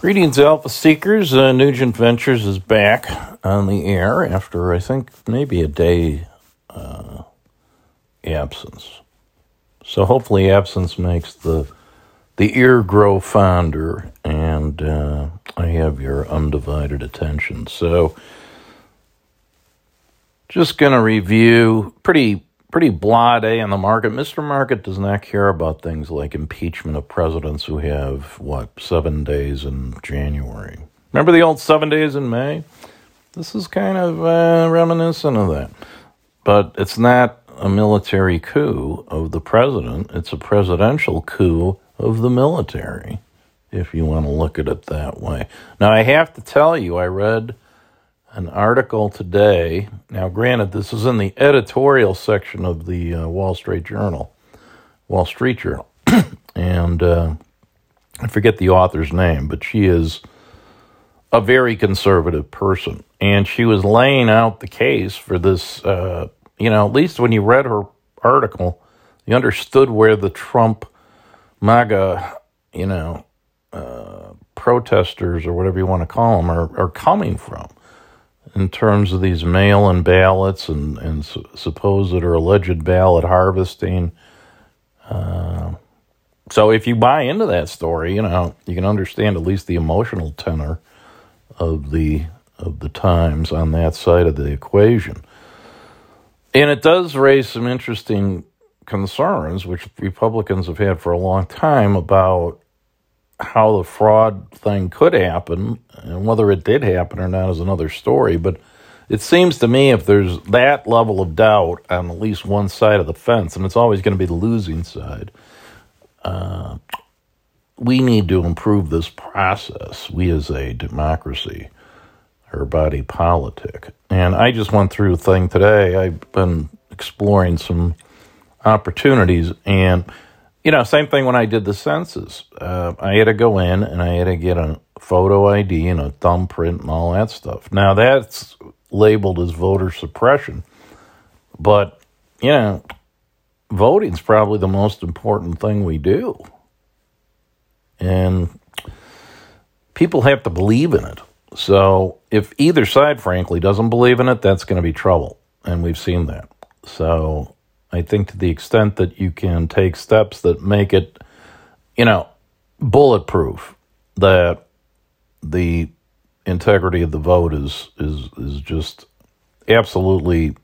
Greetings, Alpha Seekers. Uh, Nugent Ventures is back on the air after, I think, maybe a day uh, absence. So hopefully, absence makes the the ear grow fonder, and uh, I have your undivided attention. So, just going to review pretty pretty blah day on the market. Mr. Market does not care about things like impeachment of presidents who have, what, seven days in January. Remember the old seven days in May? This is kind of uh, reminiscent of that. But it's not a military coup of the president, it's a presidential coup of the military, if you want to look at it that way. Now, I have to tell you, I read an article today. Now, granted, this is in the editorial section of the uh, Wall Street Journal, Wall Street Journal, and uh, I forget the author's name, but she is a very conservative person, and she was laying out the case for this. Uh, you know, at least when you read her article, you understood where the Trump MAGA, you know, uh, protesters or whatever you want to call them are, are coming from in terms of these mail-in ballots and, and su- supposed or alleged ballot harvesting. Uh, so if you buy into that story, you know you can understand at least the emotional tenor of the of the times on that side of the equation, and it does raise some interesting concerns, which Republicans have had for a long time about how the fraud thing could happen and whether it did happen or not is another story. But it seems to me if there's that level of doubt on at least one side of the fence, and it's always going to be the losing side, uh, we need to improve this process. We as a democracy, our body politic. And I just went through a thing today. I've been exploring some opportunities and you know, same thing when I did the census. Uh, I had to go in and I had to get a photo ID and a thumbprint and all that stuff. Now that's labeled as voter suppression, but you know, voting's probably the most important thing we do, and people have to believe in it. So if either side, frankly, doesn't believe in it, that's going to be trouble, and we've seen that. So I think to the extent that you can take steps that make it, you know, bulletproof, that the integrity of the vote is is is just absolutely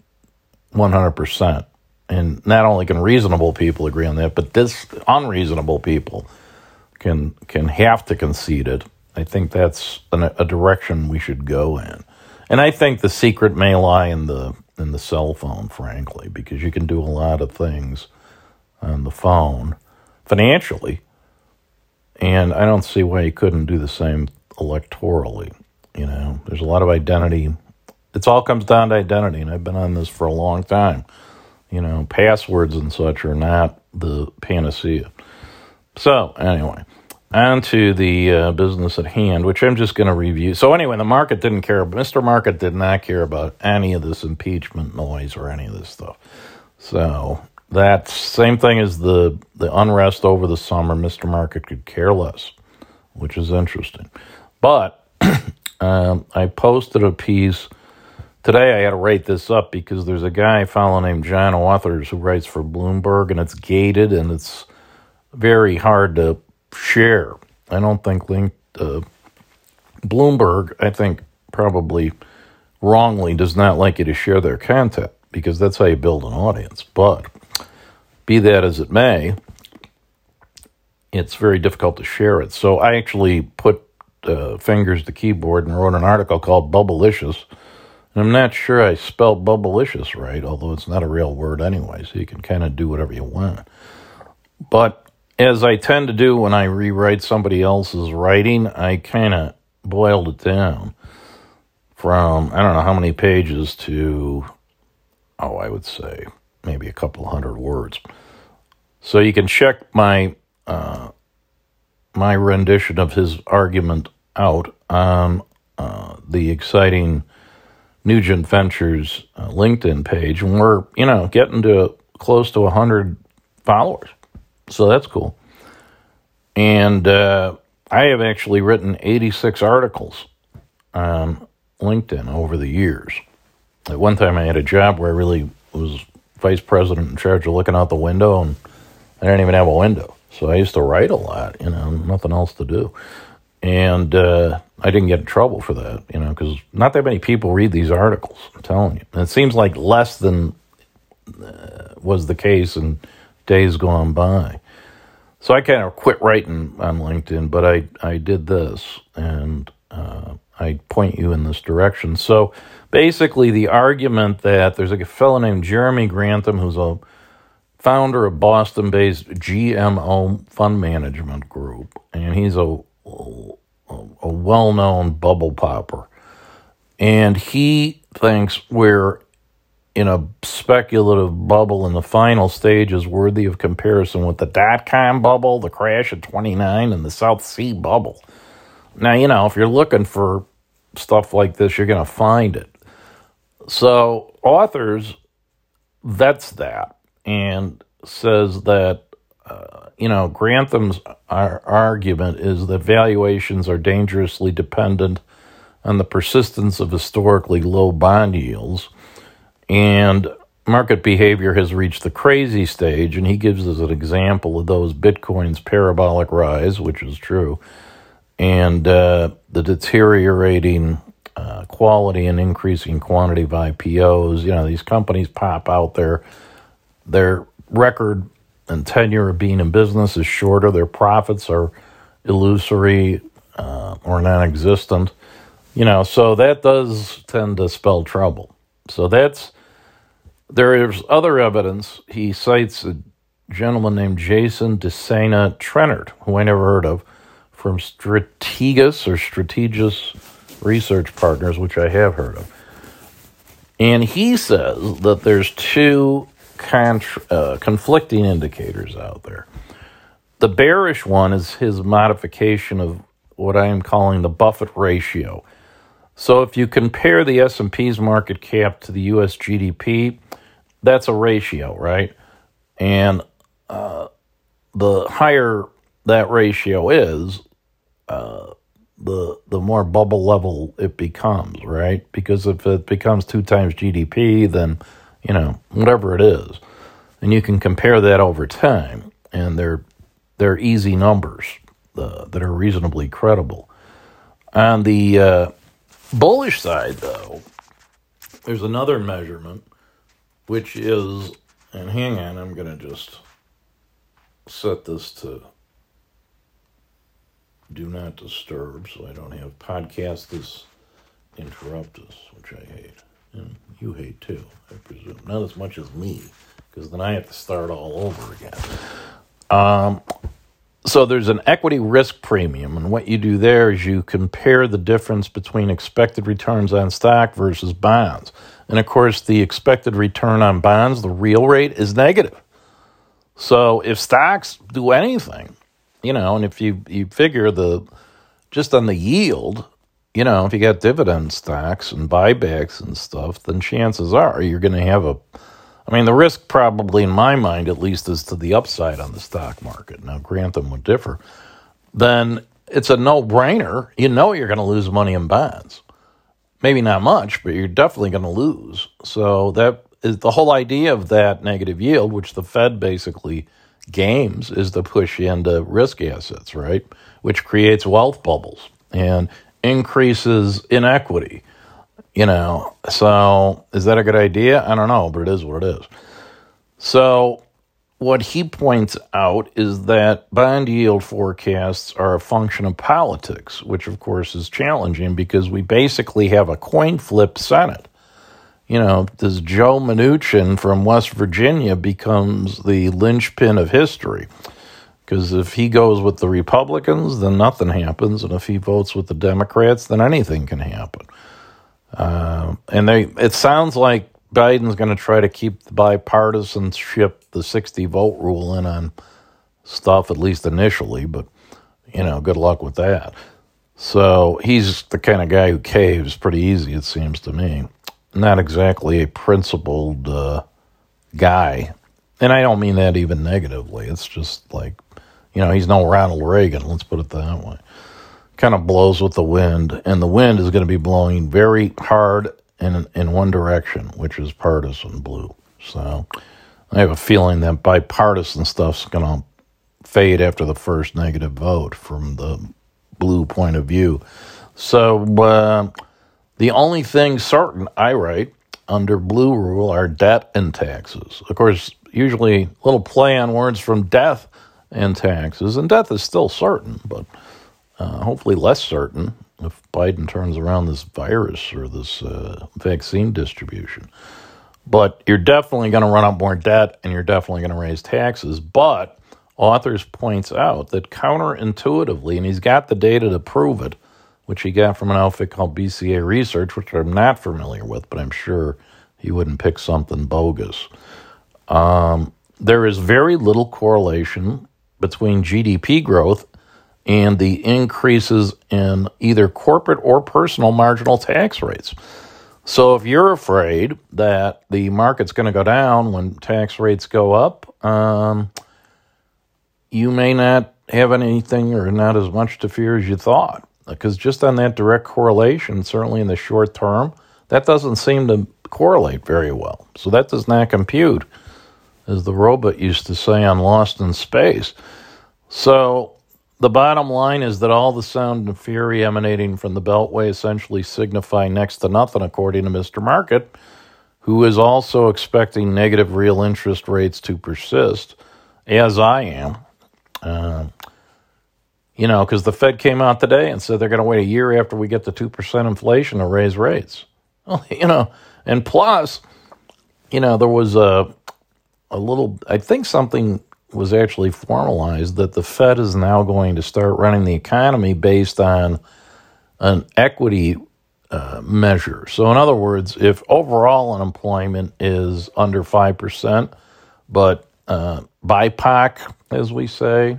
one hundred percent. And not only can reasonable people agree on that, but this unreasonable people can can have to concede it. I think that's an, a direction we should go in. And I think the secret may lie in the in the cell phone, frankly, because you can do a lot of things on the phone financially. And I don't see why you couldn't do the same electorally. You know, there's a lot of identity. It all comes down to identity, and I've been on this for a long time. You know, passwords and such are not the panacea. So, anyway, on to the uh, business at hand, which I'm just going to review. So, anyway, the market didn't care. Mr. Market did not care about any of this impeachment noise or any of this stuff. So, that's same thing as the, the unrest over the summer. Mr. Market could care less, which is interesting. But um, I posted a piece today. I had to write this up because there's a guy, fellow named John Authers, who writes for Bloomberg, and it's gated and it's very hard to share. I don't think link, uh, Bloomberg, I think probably wrongly does not like you to share their content because that's how you build an audience. But be that as it may, it's very difficult to share it. So I actually put uh, fingers to keyboard and wrote an article called Bubblicious. And I'm not sure I spelled Bubblicious right, although it's not a real word anyway, so you can kind of do whatever you want. But as I tend to do when I rewrite somebody else's writing, I kind of boiled it down from I don't know how many pages to oh, I would say maybe a couple hundred words. So you can check my uh, my rendition of his argument out on uh, the exciting Nugent Ventures uh, LinkedIn page, and we're you know getting to close to hundred followers. So that's cool. And uh, I have actually written 86 articles on LinkedIn over the years. At one time, I had a job where I really was vice president in charge of looking out the window, and I didn't even have a window. So I used to write a lot, you know, nothing else to do. And uh, I didn't get in trouble for that, you know, because not that many people read these articles, I'm telling you. And it seems like less than uh, was the case in days gone by. So I kind of quit writing on LinkedIn, but I, I did this and uh, I point you in this direction. So basically, the argument that there's a fellow named Jeremy Grantham who's a founder of Boston based GMO Fund Management Group, and he's a, a well known bubble popper. And he thinks we're in a speculative bubble in the final stages worthy of comparison with the dot com bubble, the crash of 29, and the South Sea bubble. Now, you know, if you're looking for stuff like this, you're going to find it. So, Authers vets that and says that, uh, you know, Grantham's argument is that valuations are dangerously dependent on the persistence of historically low bond yields and market behavior has reached the crazy stage, and he gives us an example of those Bitcoin's parabolic rise, which is true, and uh, the deteriorating uh, quality and increasing quantity of IPOs. You know, these companies pop out there, their record and tenure of being in business is shorter, their profits are illusory uh, or non existent. You know, so that does tend to spell trouble. So that's there is other evidence. He cites a gentleman named Jason DeSena Trennert, who I never heard of, from Strategas or Strategis Research Partners, which I have heard of. And he says that there's two contra- uh, conflicting indicators out there. The bearish one is his modification of what I am calling the Buffett ratio. So if you compare the S&P's market cap to the US GDP, that's a ratio, right? And uh, the higher that ratio is, uh, the the more bubble level it becomes, right? Because if it becomes two times GDP, then you know whatever it is, and you can compare that over time, and they're they're easy numbers uh, that are reasonably credible. On the uh, bullish side, though, there's another measurement which is, and hang on, I'm going to just set this to do not disturb so I don't have podcast this interrupt us, which I hate. And you hate too, I presume. Not as much as me, because then I have to start all over again. Um, so there's an equity risk premium, and what you do there is you compare the difference between expected returns on stock versus bonds. And of course, the expected return on bonds, the real rate, is negative. So if stocks do anything, you know, and if you, you figure the just on the yield, you know, if you got dividend stocks and buybacks and stuff, then chances are you're going to have a. I mean, the risk probably, in my mind at least, is to the upside on the stock market. Now, Grantham would differ. Then it's a no brainer. You know you're going to lose money in bonds maybe not much, but you're definitely going to lose. So that is the whole idea of that negative yield, which the Fed basically games, is to push into risk assets, right? Which creates wealth bubbles and increases inequity. You know, so is that a good idea? I don't know, but it is what it is. So what he points out is that bond yield forecasts are a function of politics, which of course is challenging because we basically have a coin flip Senate. You know, this Joe Manchin from West Virginia becomes the linchpin of history. Because if he goes with the Republicans, then nothing happens. And if he votes with the Democrats, then anything can happen. Uh, and they, it sounds like Biden's going to try to keep the bipartisanship, the 60 vote rule in on stuff, at least initially, but, you know, good luck with that. So he's the kind of guy who caves pretty easy, it seems to me. Not exactly a principled uh, guy. And I don't mean that even negatively. It's just like, You know, he's no Ronald Reagan, let's put it that way. Kind of blows with the wind, and the wind is going to be blowing very hard in in one direction, which is partisan blue. So I have a feeling that bipartisan stuff's going to fade after the first negative vote from the blue point of view. So uh, the only thing certain I write under blue rule are debt and taxes. Of course, usually a little play on words from death and taxes, and death is still certain, but uh, hopefully less certain if Biden turns around this virus or this uh, vaccine distribution. But you're definitely going to run up more debt and you're definitely going to raise taxes. But Authers points out that counterintuitively, and he's got the data to prove it, which he got from an outfit called BCA Research, which I'm not familiar with, but I'm sure he wouldn't pick something bogus. Um, there is very little correlation between GDP growth and the increases in either corporate or personal marginal tax rates. So if you're afraid that the market's going to go down when tax rates go up, um, you may not have anything or not as much to fear as you thought. Because just on that direct correlation, certainly in the short term, that doesn't seem to correlate very well. So that does not compute, as the robot used to say on Lost in Space. So the bottom line is that all the sound and fury emanating from the Beltway essentially signify next to nothing, according to Mr. Market, who is also expecting negative real interest rates to persist, as I am. Uh, you know, because the Fed came out today and said they're going to wait a year after we get the 2% inflation to raise rates. Well, you know, and plus, you know, there was a, a little, I think something was actually formalized that the Fed is now going to start running the economy based on an equity uh, measure. So, in other words, if overall unemployment is under 5%, but uh, BIPOC, as we say,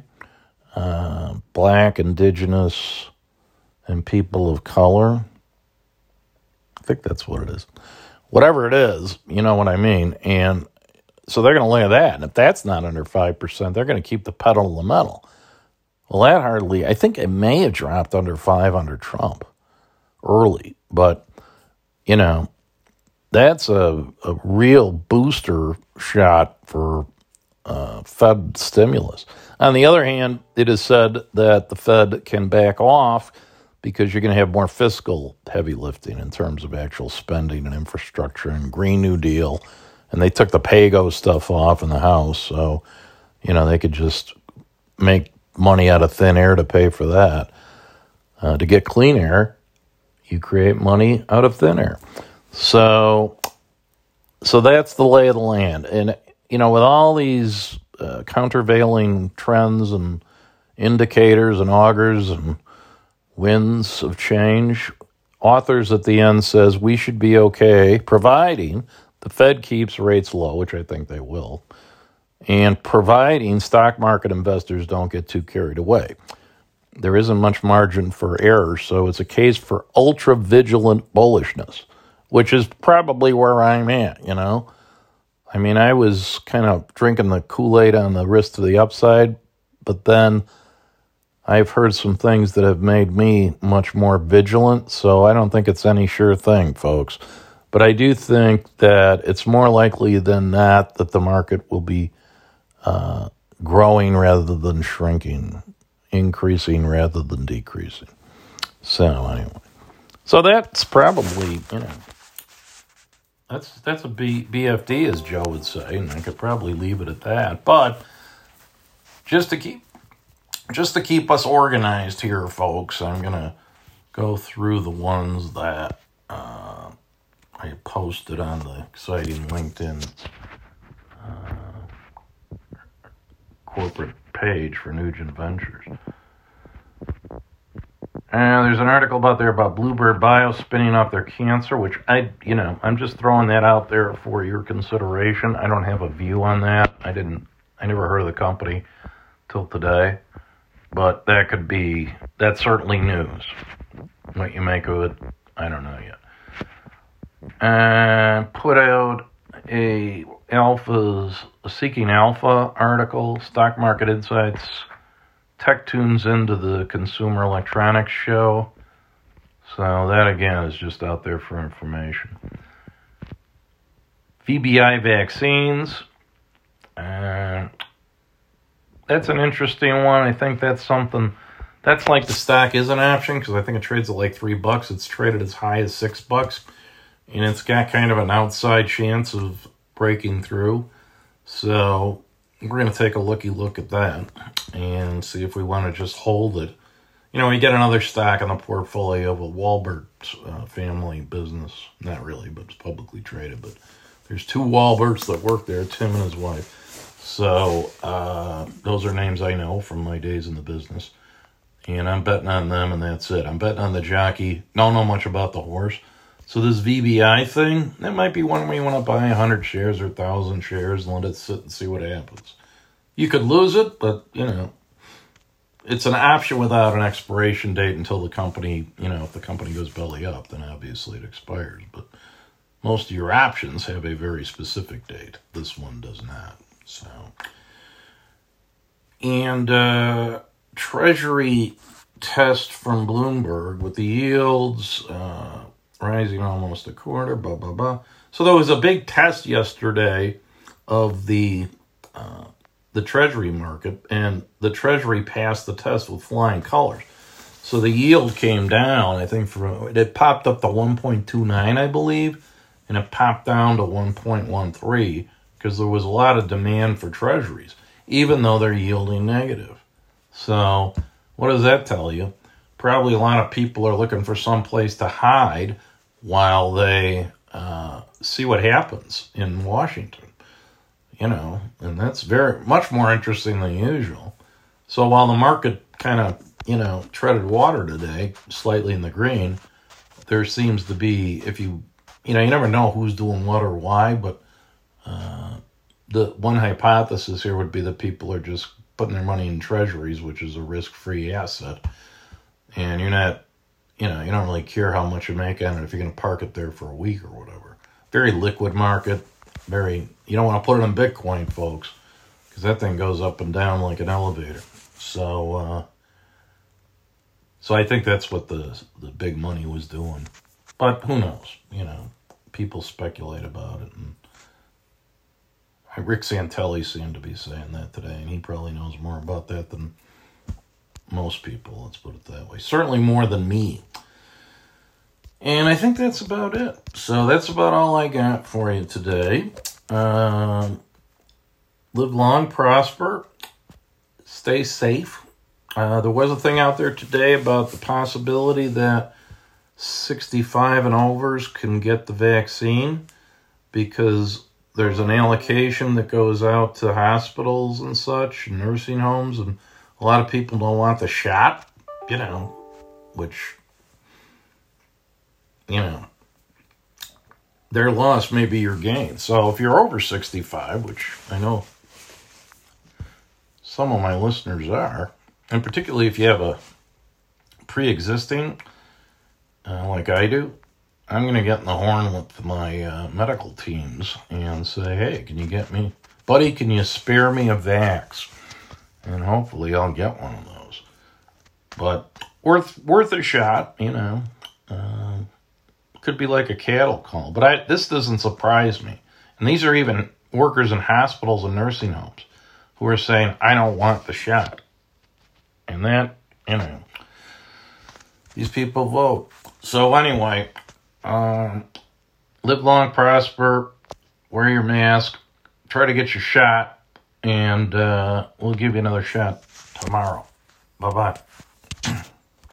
uh, black, indigenous, and people of color, I think that's what it is. Whatever it is, you know what I mean. And so they're going to look at that. And if that's not under 5%, they're going to keep the pedal to the metal. Well, that hardly, I think it may have dropped under 5 under Trump early. But, you know, that's a, a real booster shot for uh, Fed stimulus. On the other hand, it is said that the Fed can back off because you're going to have more fiscal heavy lifting in terms of actual spending and infrastructure and Green New Deal and they took the PAYGO stuff off in the house, so you know they could just make money out of thin air to pay for that. Uh, to get clean air, you create money out of thin air. So, so that's the lay of the land, and you know with all these uh, countervailing trends and indicators and augurs and winds of change, Authers at the end says we should be okay, providing the Fed keeps rates low, which I think they will, and providing stock market investors don't get too carried away. There isn't much margin for error, so it's a case for ultra vigilant bullishness, which is probably where I'm at, you know. I mean, I was kind of drinking the Kool Aid on the risk to the upside, but then I've heard some things that have made me much more vigilant, so I don't think it's any sure thing, folks. But I do think that it's more likely than not that the market will be uh, growing rather than shrinking, increasing rather than decreasing. So anyway, so that's probably you know that's that's a B, BFD as Joe would say, and I could probably leave it at that. But just to keep just to keep us organized here, folks, I'm gonna go through the ones that. Uh, I posted on the exciting LinkedIn uh, corporate page for Nugent Ventures. And there's an article about there about Bluebird Bio spinning off their cancer, which I, you know, I'm just throwing that out there for your consideration. I don't have a view on that. I didn't, I never heard of the company till today, but that could be, that's certainly news. What you make of it, I don't know yet and put out a alphas seeking alpha article stock market insights Tech tunes into the Consumer Electronics Show. So that again is just out there for information. VBI vaccines. Uh, that's an interesting one. I think that's something that's like the stock is an option because I think it trades at like three bucks. It's traded as high as six bucks, and it's got kind of an outside chance of breaking through. So we're going to take a looky look at that and see if we want to just hold it. You know, we get another stock in the portfolio of a Walbert uh, family business. Not really, but it's publicly traded. But there's two Walberts that work there, Tim and his wife. So uh, those are names I know from my days in the business. And I'm betting on them, and that's it. I'm betting on the jockey. Don't know much about the horse. So this VBI thing, that might be one where you want to buy 100 shares or 1,000 shares and let it sit and see what happens. You could lose it, but, you know, it's an option without an expiration date until the company, you know, if the company goes belly up, then obviously it expires. But most of your options have a very specific date. This one does not. So, and uh, Treasury test from Bloomberg with the yields uh, rising almost a quarter, blah, blah, blah. So there was a big test yesterday of the uh, the Treasury market, and the Treasury passed the test with flying colors. So the yield came down, I think, from it popped up to 1.29, I believe, and it popped down to 1.13 because there was a lot of demand for treasuries, even though they're yielding negative. So, what does that tell you? Probably a lot of people are looking for some place to hide while they uh, see what happens in Washington. You know, and that's very much more interesting than usual. So while the market kind of, you know, treaded water today, slightly in the green, there seems to be, if you, you know, you never know who's doing what or why, but uh, the one hypothesis here would be that people are just putting their money in treasuries, which is a risk-free asset, and you're not, you know, you don't really care how much you make on it if you're going to park it there for a week or whatever. Very liquid market, very. You don't want to put it in Bitcoin, folks, because that thing goes up and down like an elevator. So, uh, so I think that's what the the big money was doing, but who knows? You know, people speculate about it and Rick Santelli seemed to be saying that today, and he probably knows more about that than most people, let's put it that way. Certainly more than me. And I think that's about it. So that's about all I got for you today. Uh, live long, prosper, stay safe. Uh, there was a thing out there today about the possibility that 65 and overs can get the vaccine because there's an allocation that goes out to hospitals and such, nursing homes, and a lot of people don't want the shot, you know, which, you know, their loss may be your gain. So if you're over 65, which I know some of my listeners are, and particularly if you have a pre existing, uh, like I do, I'm going to get in the horn with my uh, medical teams and say, hey, can you get me, buddy, can you spare me a vax? And hopefully I'll get one of those. But worth worth a shot, you know. Uh, could be like a cattle call, but I this doesn't surprise me. And these are even workers in hospitals and nursing homes who are saying, I don't want the shot. And that, you know, these people vote. So anyway, um, live long, prosper, wear your mask, try to get your shot, and uh, we'll give you another shot tomorrow. Bye bye.